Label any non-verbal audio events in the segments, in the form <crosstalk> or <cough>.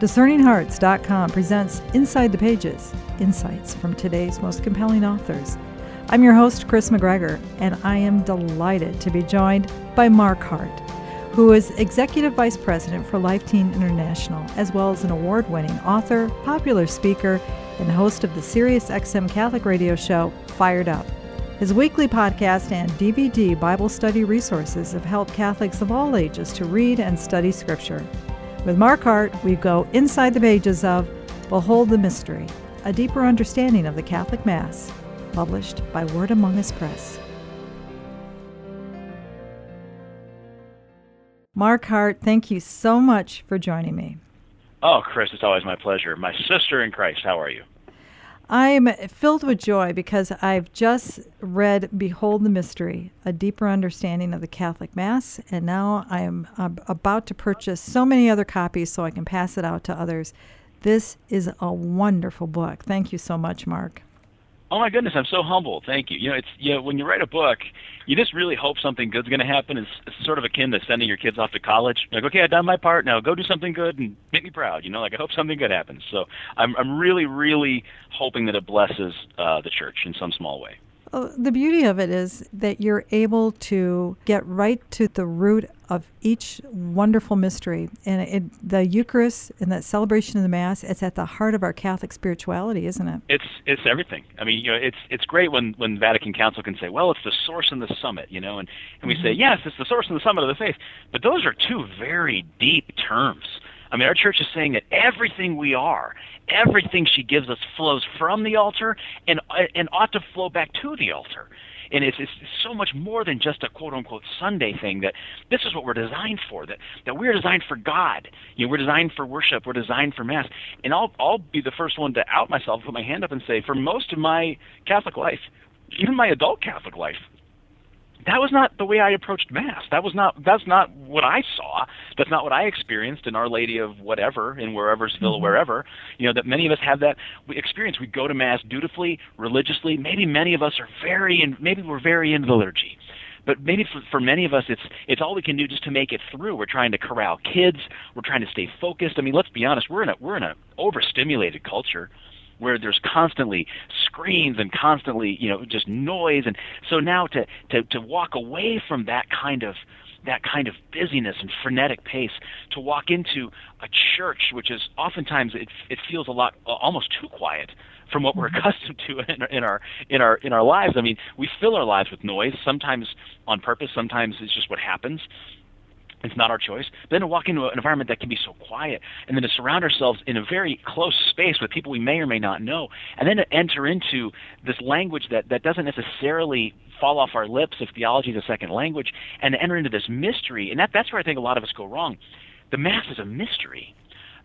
DiscerningHearts.com presents Inside the Pages Insights from today's most compelling authors. I'm your host, Kris McGregor, and I am delighted to be joined by Mark Hart, who is Executive Vice President for Life Teen International, as well as an award winning author, popular speaker, and host of the Sirius XM Catholic radio show, Fired Up. His weekly podcast and DVD Bible study resources have helped Catholics of all ages to read and study Scripture. With Mark Hart, we go inside the pages of Behold the Mystery, a deeper understanding of the Catholic Mass, published by Word Among Us Press. Mark Hart, thank you so much for joining me. Oh, Kris, it's always my pleasure. My sister in Christ, how are you? I'm filled with joy because I've just read Behold the Mystery, a deeper understanding of the Catholic Mass, and now I am about to purchase so many other copies so I can pass it out to others. This is a wonderful book. Thank you so much, Mark. Oh my goodness, I'm so humble. Thank you. You know, it's you know, when you write a book, you just really hope something good's going to happen. It's, it's sort of akin to sending your kids off to college. Like, okay, I've done my part. Now go do something good and make me proud. You know, like I hope something good happens. So I'm I'm really really hoping that it blesses uh, the church in some small way. The beauty of it is that you're able to get right to the root of each wonderful mystery. And it, the Eucharist and that celebration of the Mass, it's at the heart of our Catholic spirituality, isn't it? It's it's everything. I mean, you know, it's it's great when when Vatican Council can say, well, it's the source and the summit, you know, and and we mm-hmm. say, yes, it's the source and the summit of the faith. But those are two very deep terms. I mean, our church is saying that everything we are, everything she gives us flows from the altar and and ought to flow back to the altar. And it's, it's so much more than just a quote unquote Sunday thing that this is what we're designed for, that, that we're designed for God. You know, we're designed for worship, we're designed for Mass. And I'll, I'll be the first one to out myself, put my hand up and say, for most of my Catholic life, even my adult Catholic life, that was not the way I approached mass. That was not that's not what I saw. That's not what I experienced in Our Lady of whatever in whereversville, mm-hmm. wherever. You know that many of us have that experience. We go to mass dutifully, religiously. Maybe many of us are very in, maybe we're very into the liturgy. But maybe for, for many of us, it's it's all we can do just to make it through. We're trying to corral kids. We're trying to stay focused. I mean, let's be honest. We're in a we're in a overstimulated culture where there's constantly screens and constantly you know just noise and so now to to to walk away from that kind of that kind of busyness and frenetic pace to walk into a church which is oftentimes it it feels a lot almost too quiet from what we're mm-hmm. accustomed to in our, in our in our in our lives. I mean, we fill our lives with noise, sometimes on purpose, sometimes it's just what happens. It's not our choice. But then to walk into an environment that can be so quiet, and then to surround ourselves in a very close space with people we may or may not know, and then to enter into this language that, that doesn't necessarily fall off our lips if theology is a second language, and to enter into this mystery. And that, that's where I think a lot of us go wrong. The Mass is a mystery.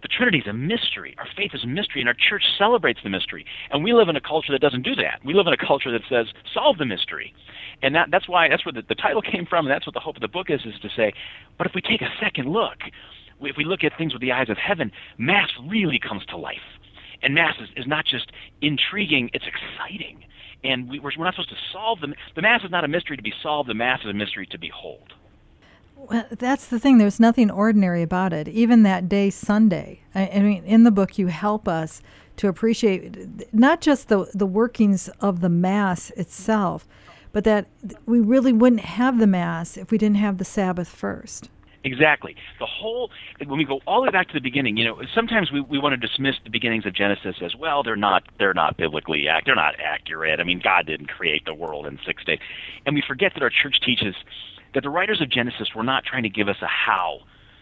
The Trinity is a mystery. Our faith is a mystery, and our church celebrates the mystery. And we live in a culture that doesn't do that. We live in a culture that says, solve the mystery. And that, that's why, that's where the, the title came from, and that's what the hope of the book is, is to say, but if we take a second look, if we look at things with the eyes of heaven, Mass really comes to life. And Mass is, is not just intriguing, it's exciting. And we, we're, we're not supposed to solve them. The Mass is not a mystery to be solved, the Mass is a mystery to behold. Well, that's the thing. There's nothing ordinary about it. Even that day, Sunday. I, I, mean, in the book, you help us to appreciate not just the the workings of the mass itself, but that we really wouldn't have the mass if we didn't have the Sabbath first. Exactly. The whole when we go all the way back to the beginning, you know, sometimes we, we want to dismiss the beginnings of Genesis as well. They're not they're not biblically ac- they're not accurate. I mean, God didn't create the world in six days, and we forget that our church teaches that the writers of Genesis were not trying to give us a how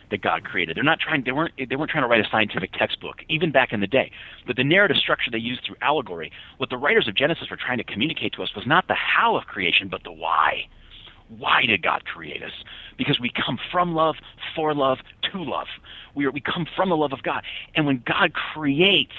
that God created. They're not trying they weren't they weren't trying to write a scientific textbook, even back in the day. But the narrative structure they used through allegory, what the writers of Genesis were trying to communicate to us was not the how of creation, but the why. Why did God create us? Because we come from love, for love, to love. We are we come from the love of God. And when God creates,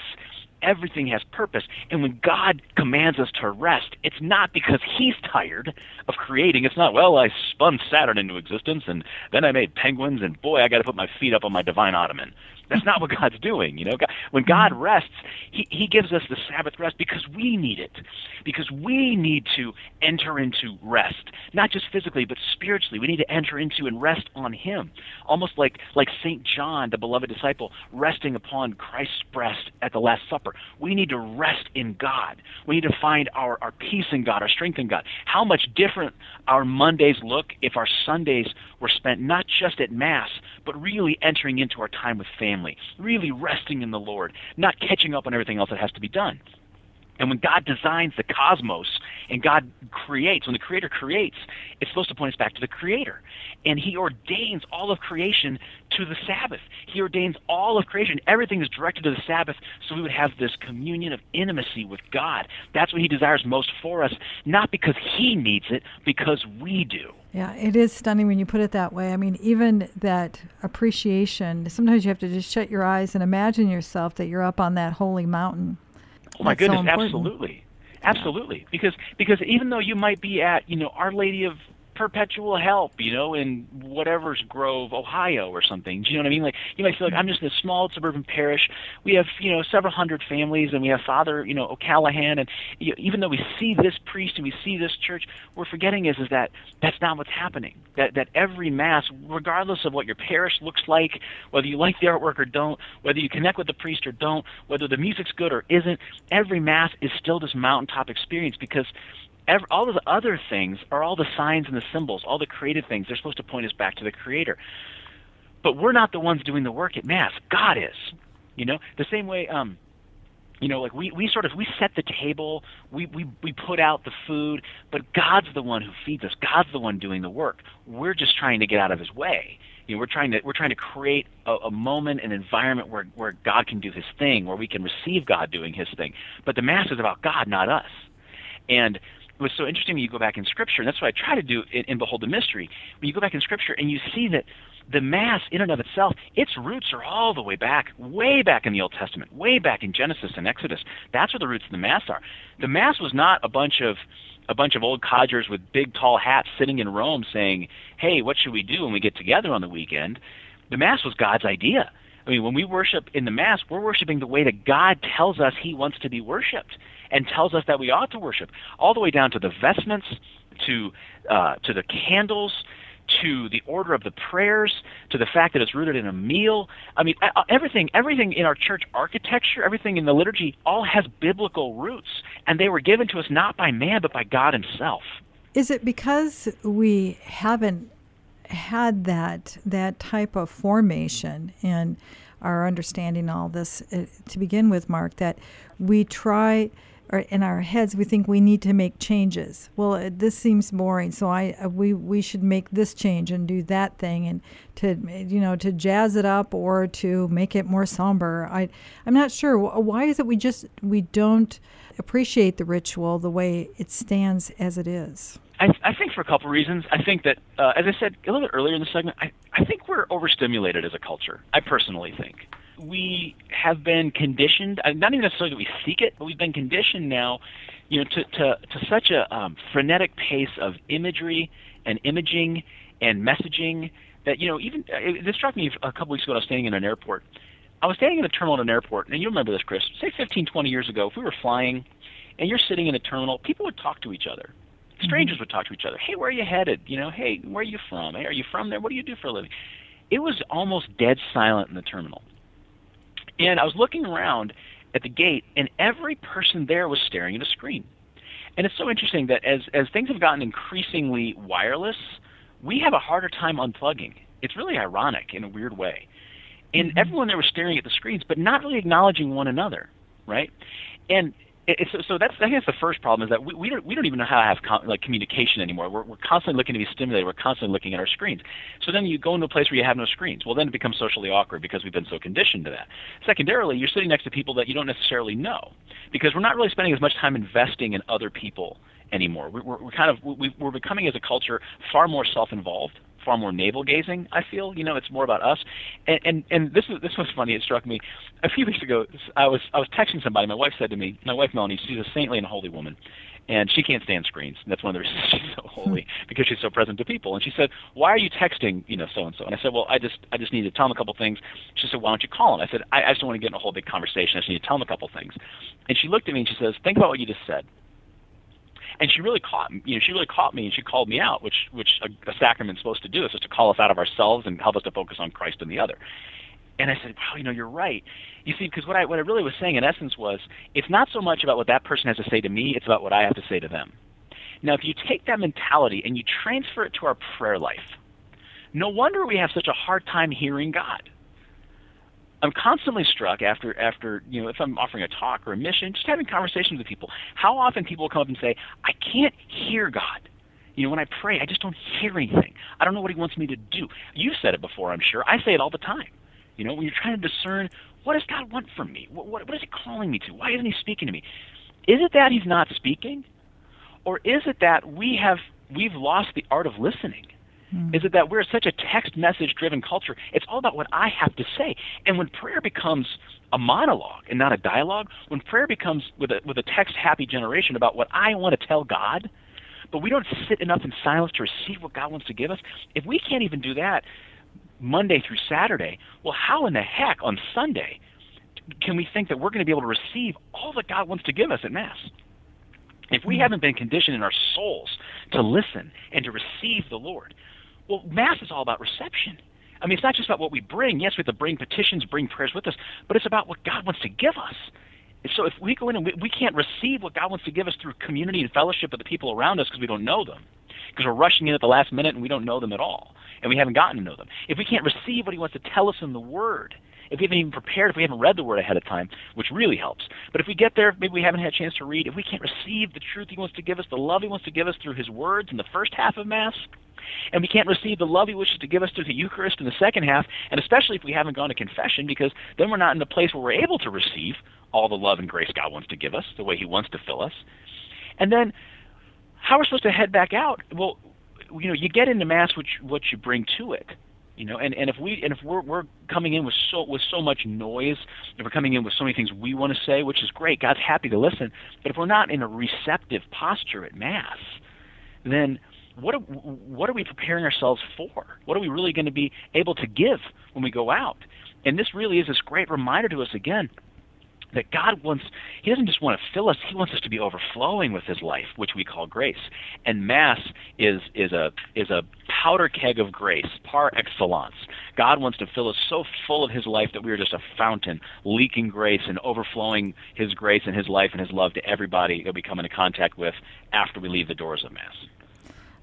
everything has purpose. And when God commands us to rest, it's not because He's tired of creating. It's not, well, I spun Saturn into existence and then I made penguins and boy, I got to put my feet up on my divine ottoman. That's not what God's doing. You know, when God mm-hmm. rests, he, he gives us the Sabbath rest because we need it, because we need to enter into rest, not just physically but spiritually. We need to enter into and rest on Him, almost like like Saint John, the beloved disciple, resting upon Christ's breast at the Last Supper. We need to rest in God. We need to find our our peace in God, our strength in God. How much different our Mondays look if our Sundays were spent not just at Mass, but really entering into our time with family really resting in the Lord, not catching up on everything else that has to be done. And when God designs the cosmos and God creates, when the Creator creates, it's supposed to point us back to the Creator. And He ordains all of creation to the Sabbath. He ordains all of creation. Everything is directed to the Sabbath so we would have this communion of intimacy with God. That's what He desires most for us, not because He needs it, because we do. Yeah, it is stunning when you put it that way. I mean, even that appreciation, sometimes you have to just shut your eyes and imagine yourself that you're up on that holy mountain. Oh my That's goodness, so absolutely. Absolutely. Because because even though you might be at, you know, Our Lady of perpetual help, you know, in whatever's Grove, Ohio or something. Do you know what I mean? Like you might feel like I'm just in a small suburban parish. We have, you know, several hundred families and we have Father, you know, O'Callahan and you know, even though we see this priest and we see this church, we're forgetting is is that that's not what's happening. That that every mass, regardless of what your parish looks like, whether you like the artwork or don't, whether you connect with the priest or don't, whether the music's good or isn't, every mass is still this mountaintop experience because all of the other things are all the signs and the symbols, all the creative things. They're supposed to point us back to the Creator. But we're not the ones doing the work at Mass. God is. You know, the same way. Um, you know, like we, we sort of we set the table, we, we we put out the food, but God's the one who feeds us. God's the one doing the work. We're just trying to get out of His way. You know, we're trying to we're trying to create a, a moment, an environment where where God can do His thing, where we can receive God doing His thing. But the Mass is about God, not us. And was so interesting when you go back in Scripture, and that's what I try to do in, in Behold the Mystery. When you go back in Scripture and you see that the Mass, in and of itself, its roots are all the way back, way back in the Old Testament, way back in Genesis and Exodus. That's where the roots of the Mass are. The Mass was not a bunch of a bunch of old codgers with big tall hats sitting in Rome saying, "Hey, what should we do when we get together on the weekend?" The Mass was God's idea. I mean, when we worship in the Mass, we're worshiping the way that God tells us He wants to be worshipped and tells us that we ought to worship, all the way down to the vestments, to uh, to the candles, to the order of the prayers, to the fact that it's rooted in a meal. I mean, everything, everything in our church architecture, everything in the liturgy, all has biblical roots, and they were given to us not by man but by God Himself. Is it because we haven't had that that type of formation in our understanding all this uh, to begin with, Mark, that we try or in our heads we think we need to make changes. Well, uh, this seems boring, so I uh, we we should make this change and do that thing and to you know to jazz it up or to make it more somber. I I'm not sure why is it we just we don't appreciate the ritual the way it stands as it is. I, I think for a couple reasons. I think that, uh, as I said a little bit earlier in the segment, I, I think we're overstimulated as a culture. I personally think we have been conditioned, uh, not even necessarily that we seek it, but we've been conditioned now, you know, to, to, to such a um, frenetic pace of imagery and imaging and messaging that, you know, even, uh, it, this struck me a couple weeks ago when I was standing in an airport. I was standing in a terminal at an airport, and you remember this, Kris, say 15, 20 years ago, if we were flying and you're sitting in a terminal, people would talk to each other. Strangers mm-hmm. would talk to each other. Hey, where are you headed? You know, hey, where are you from? Hey, are you from there? What do you do for a living? It was almost dead silent in the terminal. And I was looking around at the gate, and every person there was staring at a screen. And it's so interesting that as, as things have gotten increasingly wireless, we have a harder time unplugging. It's really ironic in a weird way. And mm-hmm. everyone there was staring at the screens, but not really acknowledging one another, right? And it's, so that's I think that's the first problem is that we, we don't we don't even know how to have com- like communication anymore. We're, we're constantly looking to be stimulated. We're constantly looking at our screens. So then you go into a place where you have no screens. Well, then it becomes socially awkward because we've been so conditioned to that. Secondarily, you're sitting next to people that you don't necessarily know because we're not really spending as much time investing in other people anymore. We're, we're kind of we, we're becoming as a culture far more self-involved far more navel gazing. I feel you know it's more about us, and and and this was this was funny. It struck me a few weeks ago. I was I was texting somebody. My wife said to me, my wife Melanie, she's a saintly and holy woman, and she can't stand screens. That's one of the <laughs> reasons she's so hmm. holy because she's so present to people. And she said, "Why are you texting, you know, so and so?" And I said, "Well, I just I just need to tell him a couple things." She said, "Why don't you call him?" I said, I, "I just don't want to get in a whole big conversation. I just need to tell him a couple things." And she looked at me and she says, "Think about what you just said." And she really caught you know she really caught me and she called me out, which which a, a sacrament's supposed to do is just to call us out of ourselves and help us to focus on Christ and the other. And I said, wow, you know, you're right. You see, because what I what I really was saying in essence was, it's not so much about what that person has to say to me; it's about what I have to say to them. Now, if you take that mentality and you transfer it to our prayer life, no wonder we have such a hard time hearing God. I'm constantly struck after after you know if I'm offering a talk or a mission, just having conversations with people. How often people come up and say, "I can't hear God." You know, when I pray, I just don't hear anything. I don't know what He wants me to do. You've said it before, I'm sure. I say it all the time. You know, when you're trying to discern what does God want from me, what, what, what is He calling me to? Why isn't He speaking to me? Is it that He's not speaking? or is it that we have we've lost the art of listening? Mm. Is it that we're such a text message driven culture? It's all about what I have to say. And when prayer becomes a monologue and not a dialogue, when prayer becomes with a with a text happy generation about what I want to tell God, but we don't sit enough in silence to receive what God wants to give us, if we can't even do that Monday through Saturday, well how in the heck on Sunday can we think that we're going to be able to receive all that God wants to give us at Mass? If we hmm. haven't been conditioned in our souls to listen and to receive the Lord, well, Mass is all about reception. I mean, it's not just about what we bring. Yes, we have to bring petitions, bring prayers with us, but it's about what God wants to give us. And so if we go in and we, we can't receive what God wants to give us through community and fellowship with the people around us because we don't know them, because we're rushing in at the last minute and we don't know them at all, and we haven't gotten to know them. If we can't receive what He wants to tell us in the Word, if we haven't even prepared, if we haven't read the Word ahead of time, which really helps. But if we get there, maybe we haven't had a chance to read, if we can't receive the truth He wants to give us, the love He wants to give us through His words in the first half of Mass, and we can't receive the love He wishes to give us through the Eucharist in the second half, and especially if we haven't gone to confession, because then we're not in the place where we're able to receive all the love and grace God wants to give us, the way He wants to fill us. And then, how are we're supposed to head back out? Well, you know, you get into Mass what you, what you bring to it you know and, and if we and if we're we're coming in with so with so much noise if we're coming in with so many things we want to say which is great god's happy to listen but if we're not in a receptive posture at mass then what are, what are we preparing ourselves for? What are we really going to be able to give when we go out? And this really is this great reminder to us again that God wants, He doesn't just want to fill us, He wants us to be overflowing with His life, which we call grace. And Mass is, is, a, is a powder keg of grace, par excellence. God wants to fill us so full of His life that we are just a fountain, leaking grace and overflowing His grace and His life and His love to everybody that we come into contact with after we leave the doors of Mass.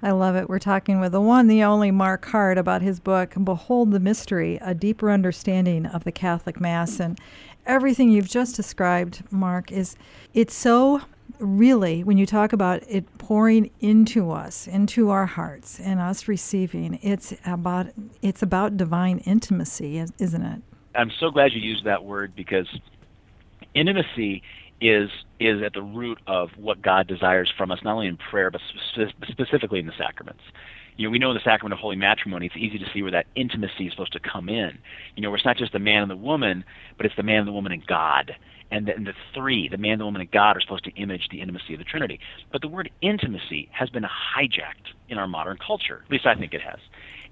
I love it. We're talking with the one, the only Mark Hart about his book, Behold the Mystery, A Deeper Understanding of the Catholic Mass. And everything you've just described, Mark, is it's so really when you talk about it pouring into us, into our hearts, and us receiving, it's about it's about divine intimacy, isn't it? I'm so glad you used that word because intimacy is is at the root of what God desires from us, not only in prayer but spe- specifically in the sacraments you know, we know in the sacrament of holy matrimony, it's easy to see where that intimacy is supposed to come in. You know, where it's not just the man and the woman, but it's the man and the woman and God. And the, and the three, the man, the woman, and God, are supposed to image the intimacy of the Trinity. But the word intimacy has been hijacked in our modern culture. At least I think it has.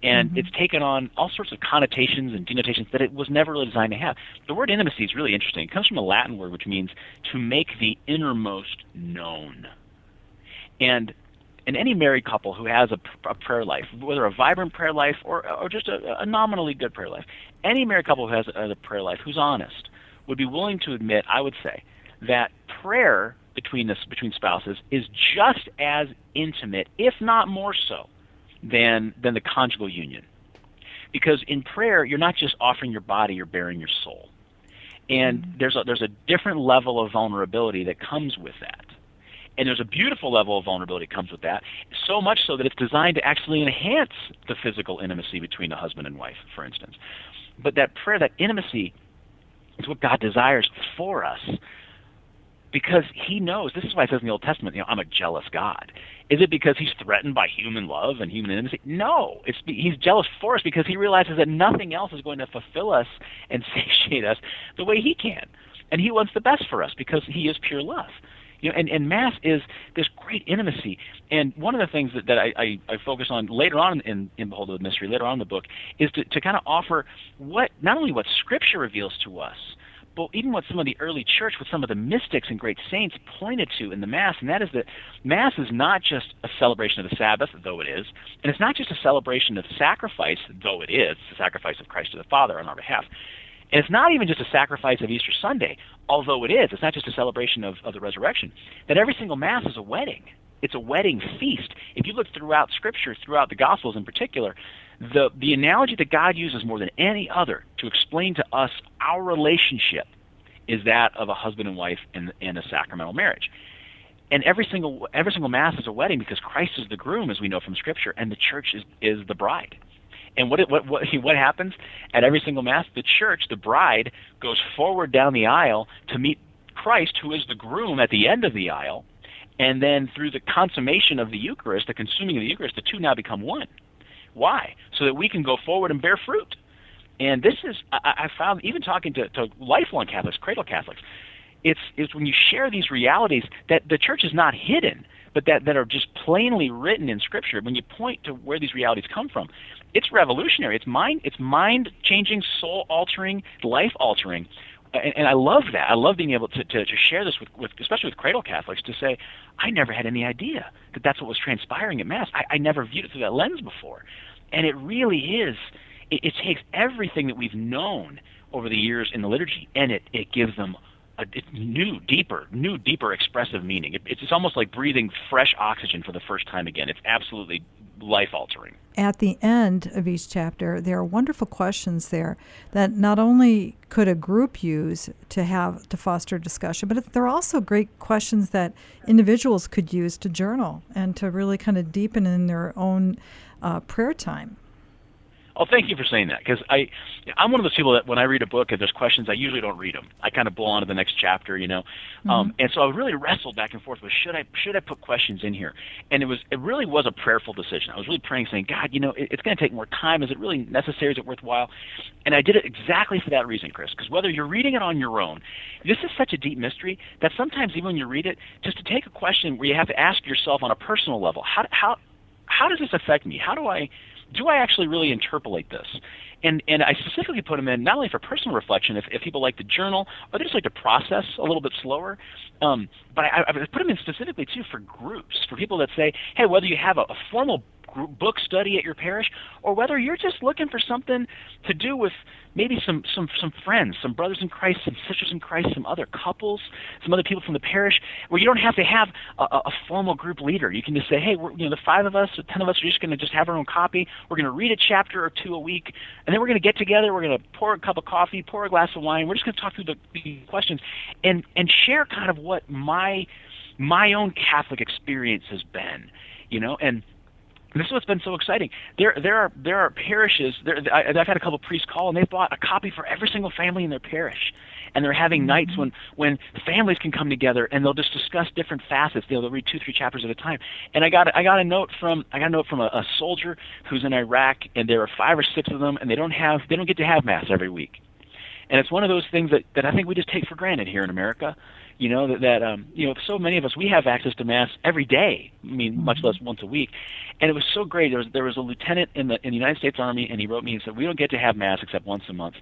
And mm-hmm. it's taken on all sorts of connotations and denotations that it was never really designed to have. The word intimacy is really interesting. It comes from a Latin word which means to make the innermost known. And and any married couple who has a, a, prayer life, whether a vibrant prayer life or, or just a, a nominally good prayer life, any married couple who has a, a prayer life who's honest would be willing to admit, I would say, that prayer between this between spouses is just as intimate, if not more so, than than the conjugal union. Because in prayer, you're not just offering your body, you're bearing your soul. And mm-hmm. there's a, there's a different level of vulnerability that comes with that. And there's a beautiful level of vulnerability that comes with that, so much so that it's designed to actually enhance the physical intimacy between a husband and wife, for instance. But that prayer, that intimacy, is what God desires for us. because he knows. This is why it says in the Old Testament, you know, I'm a jealous God. Is it because he's threatened by human love and human intimacy? No, it's he's jealous for us because he realizes that nothing else is going to fulfill us and <laughs> satiate us the way he can, and he wants the best for us because he is pure love. You know, and, and mass is this great intimacy. And one of the things that, that I, I, I focus on later on in, in Behold the Mystery, later on in the book, is to, to kind of offer what not only what Scripture reveals to us, but even what some of the early church, what some of the mystics and great saints pointed to in the Mass, and that is that Mass is not just a celebration of the Sabbath, though it is, and it's not just a celebration of sacrifice, though it is, the sacrifice of Christ to the Father on our behalf. And it's not even just a sacrifice of Easter Sunday, although it is. It's not just a celebration of, of the resurrection. That every single Mass is a wedding. It's a wedding feast. If you look throughout Scripture, throughout the Gospels in particular, the, the analogy that God uses more than any other to explain to us our relationship is that of a husband and wife in, in a sacramental marriage. And every single every single mass is a wedding because Christ is the groom, as we know from Scripture, and the church is, is the bride. And what, what what <laughs> what happens at every single mass? The church, the bride, goes forward down the aisle to meet Christ, who is the groom at the end of the aisle, and then through the consummation of the Eucharist, the consuming of the Eucharist, the two now become one. Why? So that we can go forward and bear fruit. And this is I, I found even talking to, to lifelong Catholics, cradle Catholics, it's it's when you share these realities that the church is not hidden but that, that are just plainly written in Scripture, when you point to where these realities come from, it's revolutionary. It's mind, it's mind changing, soul altering, life altering. And, and I love that. I love being able to, to, to share this with, with, especially with cradle Catholics, to say, I never had any idea that that's what was transpiring at Mass. I, I never viewed it through that lens before. And it really is, it, it takes everything that we've known over the years in the liturgy and it, it gives them a new, deeper, new, deeper expressive meaning. It, it's, it's almost like breathing fresh oxygen for the first time again. It's absolutely life altering. At the end of each chapter, there are wonderful questions there that not only could a group use to have to foster discussion, but there are also great questions that individuals could use to journal and to really kind of deepen in their own uh, prayer time. Oh, thank you for saying that because I, I'm one of those people that when I read a book and there's questions, I usually don't read them. I kind of blow on to the next chapter, you know. Mm-hmm. Um, and so I really wrestled back and forth with should I should I put questions in here? And it was it really was a prayerful decision. I was really praying, saying, God, you know, it, it's going to take more time. Is it really necessary? Is it worthwhile? And I did it exactly for that reason, Kris. Because whether you're reading it on your own, this is such a deep mystery that sometimes even when you read it, just to take a question where you have to ask yourself on a personal level, how how how does this affect me? How do I do I actually really interpolate this? And and I specifically put them in not only for personal reflection, if, if people like to journal or they just like to process a little bit slower, um, but I, I put them in specifically too for groups, for people that say, hey, whether you have a, a formal book study at your parish, or whether you're just looking for something to do with maybe some some some friends, some brothers in Christ, some sisters in Christ, some other couples, some other people from the parish, where you don't have to have a, a formal group leader. You can just say, hey, we're, you know, the five of us, the ten of us are just going to just have our own copy. We're going to read a chapter or two a week, and then we're going to get together. We're going to pour a cup of coffee, pour a glass of wine. We're just going to talk through the, the questions and and share kind of what my my own Catholic experience has been, you know, and this is what's been so exciting. There, there are there are parishes. There, I, I've had a couple priests call, and they bought a copy for every single family in their parish. And they're having mm-hmm. nights when when families can come together, and they'll just discuss different facets. They'll, they'll read two, three chapters at a time. And I got I got a note from I got a note from a, a soldier who's in Iraq, and there are five or six of them, and they don't have they don't get to have mass every week. And it's one of those things that that I think we just take for granted here in America you know that, that um, you know so many of us we have access to mass every day. I mean, much mm-hmm. less once a week, and it was so great. There was there was a lieutenant in the in the United States Army, and he wrote me and said we don't get to have mass except once a month.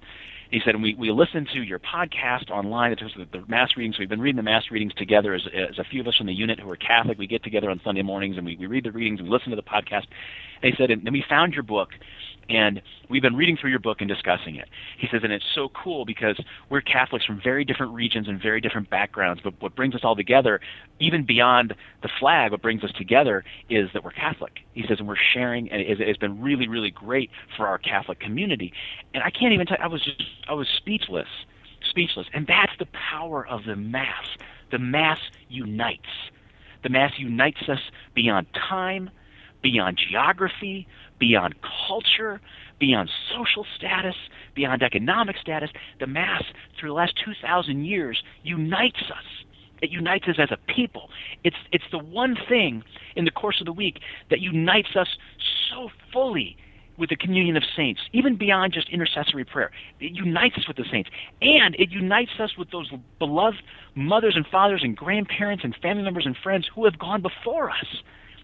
He said, and we, we listen to your podcast online in terms of the, the mass readings. We've been reading the mass readings together as, as a few of us from the unit who are Catholic. We get together on Sunday mornings and we, we read the readings and we listen to the podcast. And he said, and then we found your book and we've been reading through your book and discussing it. He says, and it's so cool because we're Catholics from very different regions and very different backgrounds, but what brings us all together, even beyond the flag, what brings us together is that we're Catholic. He says, and we're sharing, and it's been really, really great for our Catholic community. And I can't even tell, I was just, I was speechless, speechless. And that's the power of the Mass. The Mass unites. The Mass unites us beyond time, beyond geography, beyond culture, beyond social status, beyond economic status. The Mass, through the last 2,000 years, unites us. It unites us as a people. It's it's the one thing in the course of the week that unites us so fully with the communion of saints, even beyond just intercessory prayer. It unites us with the saints. And it unites us with those beloved mothers and fathers and grandparents and family members and friends who have gone before us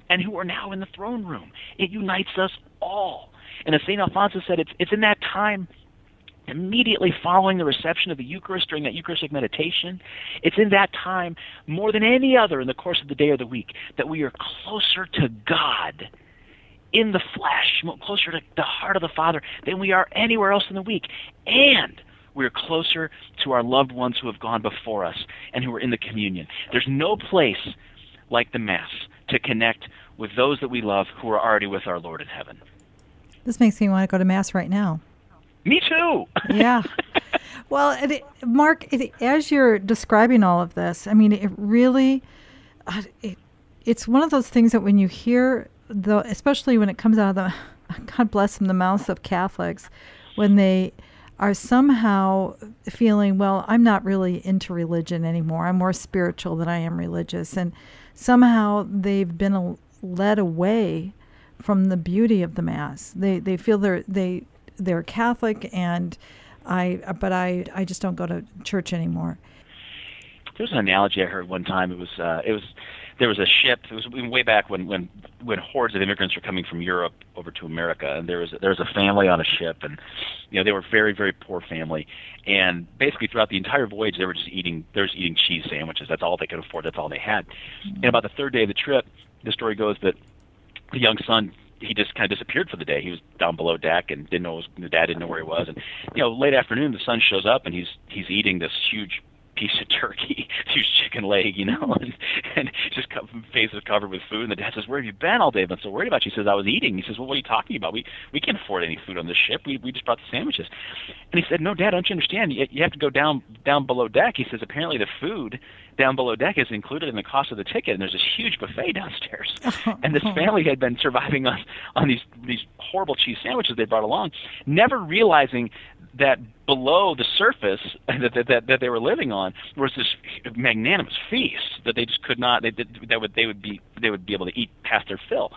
and who are now in the throne room. It unites us all. And as St. Alphonsus said, it's, it's in that time immediately following the reception of the Eucharist during that Eucharistic meditation. It's in that time, more than any other in the course of the day or the week, that we are closer to God in the flesh, closer to the heart of the Father than we are anywhere else in the week. And we're closer to our loved ones who have gone before us and who are in the communion. There's no place like the Mass to connect with those that we love who are already with our Lord in heaven. This makes me want to go to Mass right now. Me too. <laughs> yeah. Well, it, Mark, it, as you're describing all of this, I mean, it really, uh, it, it's one of those things that when you hear the, especially when it comes out of the, <laughs> God bless them, the mouths of Catholics, when they are somehow feeling, well, I'm not really into religion anymore. I'm more spiritual than I am religious, and somehow they've been led away from the beauty of the mass. They they feel they're they they're Catholic, and I but I I just don't go to church anymore. There's an analogy I heard one time. It was uh, it was there was a ship. It was way back when when when hordes of immigrants were coming from Europe over to America, and there was there was a family on a ship, and you know they were very very poor family, and basically throughout the entire voyage they were just eating they were just eating cheese sandwiches. That's all they could afford. That's all they had. And about the third day of the trip, the story goes that the young son he just kind of disappeared for the day. He was down below deck and didn't know his, dad didn't know where he was. And you know, late afternoon, the son shows up and he's he's eating this huge piece of turkey, <laughs> huge chicken leg, you know, and, and just co- face is covered with food. And the dad says, "Where have you been all day? I've been so worried about you." He says, "I was eating." He says, "Well, what are you talking about? We we can't afford any food on this ship. We we just brought the sandwiches." And he said, "No, Dad, don't you understand? You, you have to go down down below deck." He says, "Apparently, the food down below deck is included in the cost of the ticket, and there's this huge buffet downstairs. <laughs> and this family had been surviving on on these these horrible cheese sandwiches they brought along, never realizing that below the surface <laughs> that, that, that, that they were living on was this magnanimous feast that they just could not they that would they would be they would be able to eat past their fill.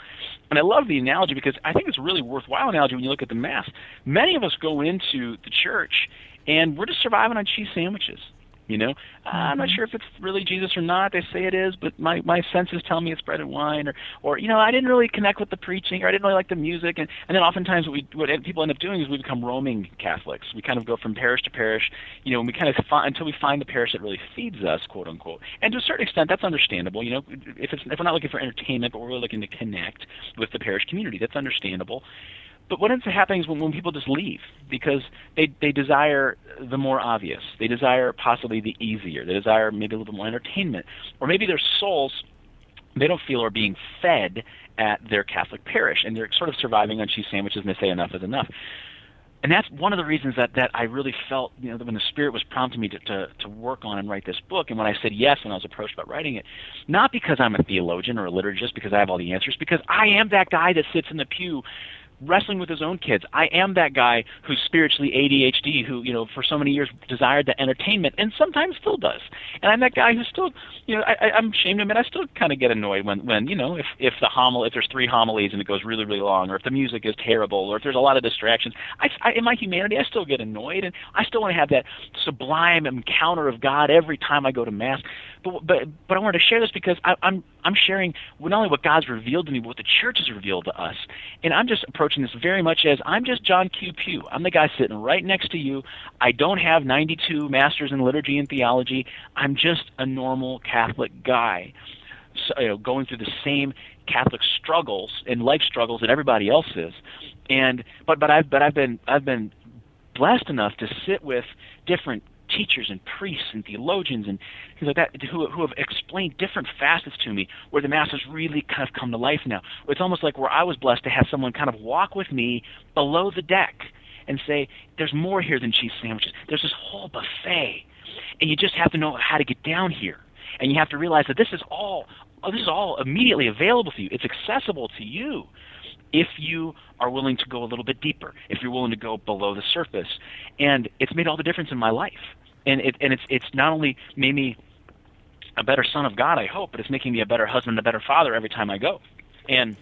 And I love the analogy because I think it's a really worthwhile analogy when you look at the mass. Many of us go into the church and we're just surviving on cheese sandwiches. You know, mm-hmm. I'm not mm-hmm. sure if it's really Jesus or not. They say it is, but my my senses tell me it's bread and wine, or or you know, I didn't really connect with the preaching, or I didn't really like the music, and and then oftentimes what we what people end up doing is we become roaming Catholics. We kind of go from parish to parish, you know, and we kind of find until we find the parish that really feeds us, quote unquote. And to a certain extent, that's understandable. You know, if it's if we're not looking for entertainment, but we're really looking to connect with the parish community, that's understandable. But what ends up happening is when, when people just leave because they, they desire the more obvious. They desire possibly the easier. They desire maybe a little bit more entertainment. Or maybe their souls, they don't feel are being fed at their Catholic parish and they're sort of surviving on cheese sandwiches and they say enough is enough. And that's one of the reasons that, that I really felt, you know, when the Spirit was prompting me to, to, to work on and write this book, and when I said yes when I was approached about writing it, not because I'm a theologian or a liturgist, because I have all the answers, because I am that guy that sits in the pew wrestling with his own kids. I am that guy who's spiritually ADHD, who you know for so many years desired the entertainment, and sometimes still does. And I'm that guy who still, you know, I, I'm ashamed to admit I still kind of get annoyed when when you know if if the homily if there's three homilies and it goes really really long, or if the music is terrible, or if there's a lot of distractions. I, I in my humanity I still get annoyed, and I still want to have that sublime encounter of God every time I go to mass. But but but I wanted to share this because I, I'm I'm sharing not only what God's revealed to me, but what the church has revealed to us, and I'm just approaching approaching this very much as I'm just John Q. Pugh. I'm the guy sitting right next to you. I don't have 92 masters in liturgy and theology. I'm just a normal Catholic guy, so, you know, going through the same Catholic struggles and life struggles that everybody else is. And but but I've but I've been I've been blessed enough to sit with different teachers and priests and theologians and things like that who, who have explained different facets to me where the mass has really kind of come to life now. It's almost like where I was blessed to have someone kind of walk with me below the deck and say, there's more here than cheese sandwiches. There's this whole buffet. And you just have to know how to get down here. And you have to realize that this is all this is all immediately available to you. It's accessible to you if you are willing to go a little bit deeper, if you're willing to go below the surface. And it's made all the difference in my life and it and it's it's not only made me a better son of God, I hope, but it's making me a better husband, a better father every time I go. And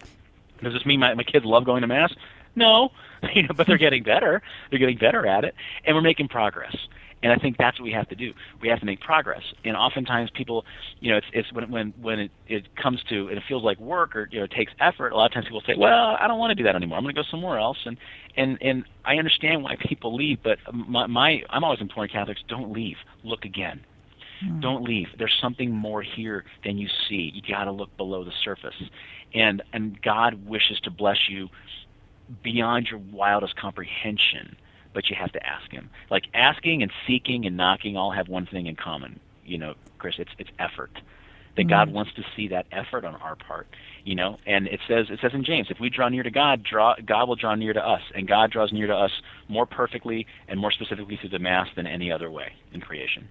does this mean my, my kids love going to mass? No, <laughs> you know, but they're getting better. They're getting better at it, and we're making progress. And I think that's what we have to do. We have to make progress. And oftentimes people, you know, it's, it's when when when it, it comes to and it feels like work or you know it takes effort. A lot of times people say, "Well, I don't want to do that anymore. I'm going to go somewhere else." And and and I understand why <laughs> people leave, but my, my I'm always imploring Catholics, don't leave. Look again. Mm. Don't leave. There's something more here than you see. You got to look below the surface. And and God wishes to bless you beyond your wildest comprehension but you have to ask him. Like asking and seeking and knocking all have one thing in common. You know, Kris, it's it's effort. That mm-hmm. God wants to see that effort on our part. You know, and it says it says in James, if we draw near to God, draw God will draw near to us, and God draws near to us more perfectly and more specifically through the Mass than any other way in creation.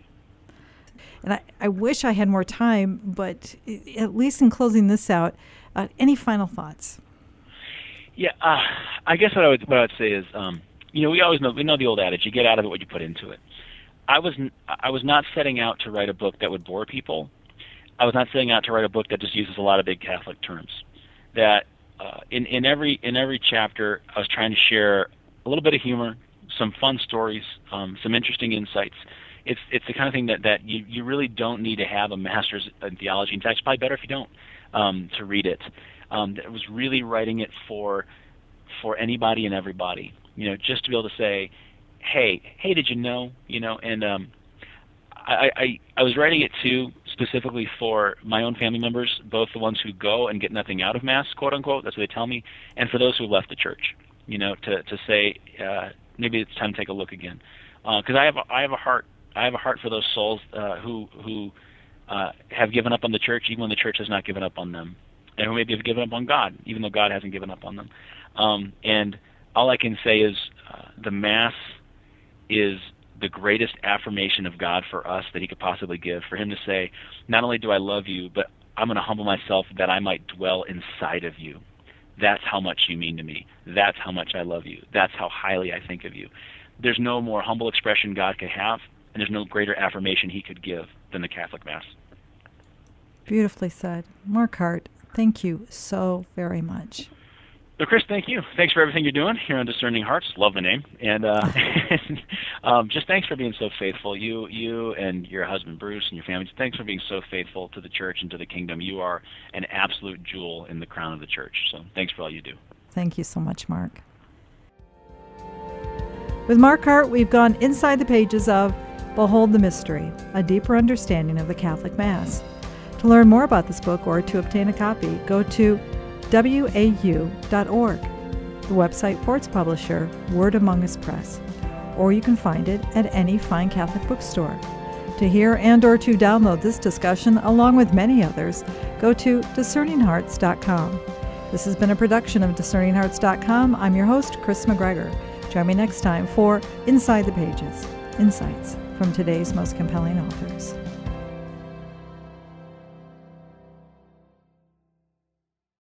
And I, I wish I had more time, but at least in closing this out, uh, any final thoughts? Yeah, uh, I guess what I would what I would say is um, you know, we always know we know the old adage: you get out of it what you put into it. I was I was not setting out to write a book that would bore people. I was not setting out to write a book that just uses a lot of big Catholic terms. That uh, in in every in every chapter, I was trying to share a little bit of humor, some fun stories, um, some interesting insights. It's it's the kind of thing that that you you really don't need to have a master's in theology. In fact, it's probably better if you don't um, to read it. Um, I was really writing it for for anybody and everybody you know, just to be able to say, hey, hey, did you know, you know, and um, I, I I was writing it too specifically for my own family members, both the ones who go and get nothing out of mass, quote unquote. That's what they tell me, and for those who left the church, you know, to to say uh, maybe it's time to take a look again, because uh, I have a, I have a heart I have a heart for those souls uh, who who uh, have given up on the church even when the church has not given up on them, and who maybe have given up on God even though God hasn't given up on them, um, and all I can say is uh, the Mass is the greatest affirmation of God for us that He could possibly give. For Him to say, not only do I love you, but I'm going to humble myself that I might dwell inside of you. That's how much you mean to me. That's how much I love you. That's how highly I think of you. There's no more humble expression God could have, and there's no greater affirmation He could give than the Catholic Mass. Beautifully said. Mark Hart, thank you so very much. So, Kris, thank you. Thanks for everything you're doing here on Discerning Hearts. Love the name, and uh, <laughs> <laughs> um, just thanks for being so faithful. You, you, and your husband Bruce and your family. Thanks for being so faithful to the church and to the kingdom. You are an absolute jewel in the crown of the church. So, thanks for all you do. Thank you so much, Mark. With Mark Hart, we've gone inside the pages of Behold the Mystery, a deeper understanding of the Catholic Mass. To learn more about this book or to obtain a copy, go to wau.org, the website for its publisher, Word Among Us Press, or you can find it at any fine Catholic bookstore. To hear and or to download this discussion along with many others, go to discerninghearts.com. This has been a production of discerninghearts.com. I'm your host, Kris McGregor. Join me next time for Inside the Pages, insights from today's most compelling authors.